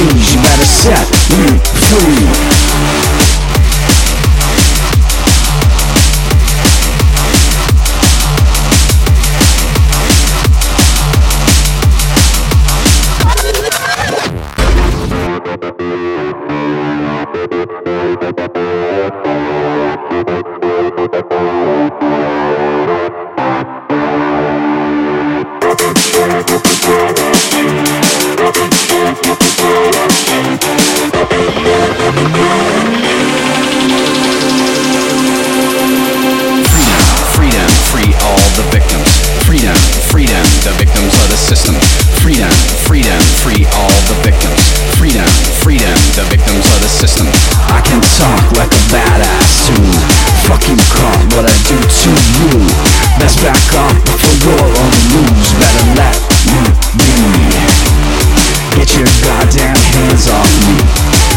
you better set me free. to you. Let's back up for you're on the loose. Better let me be. Get your goddamn hands off me.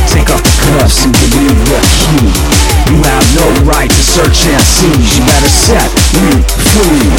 Take off the cuffs and give me the key. You have no right to search and seize You better set me free.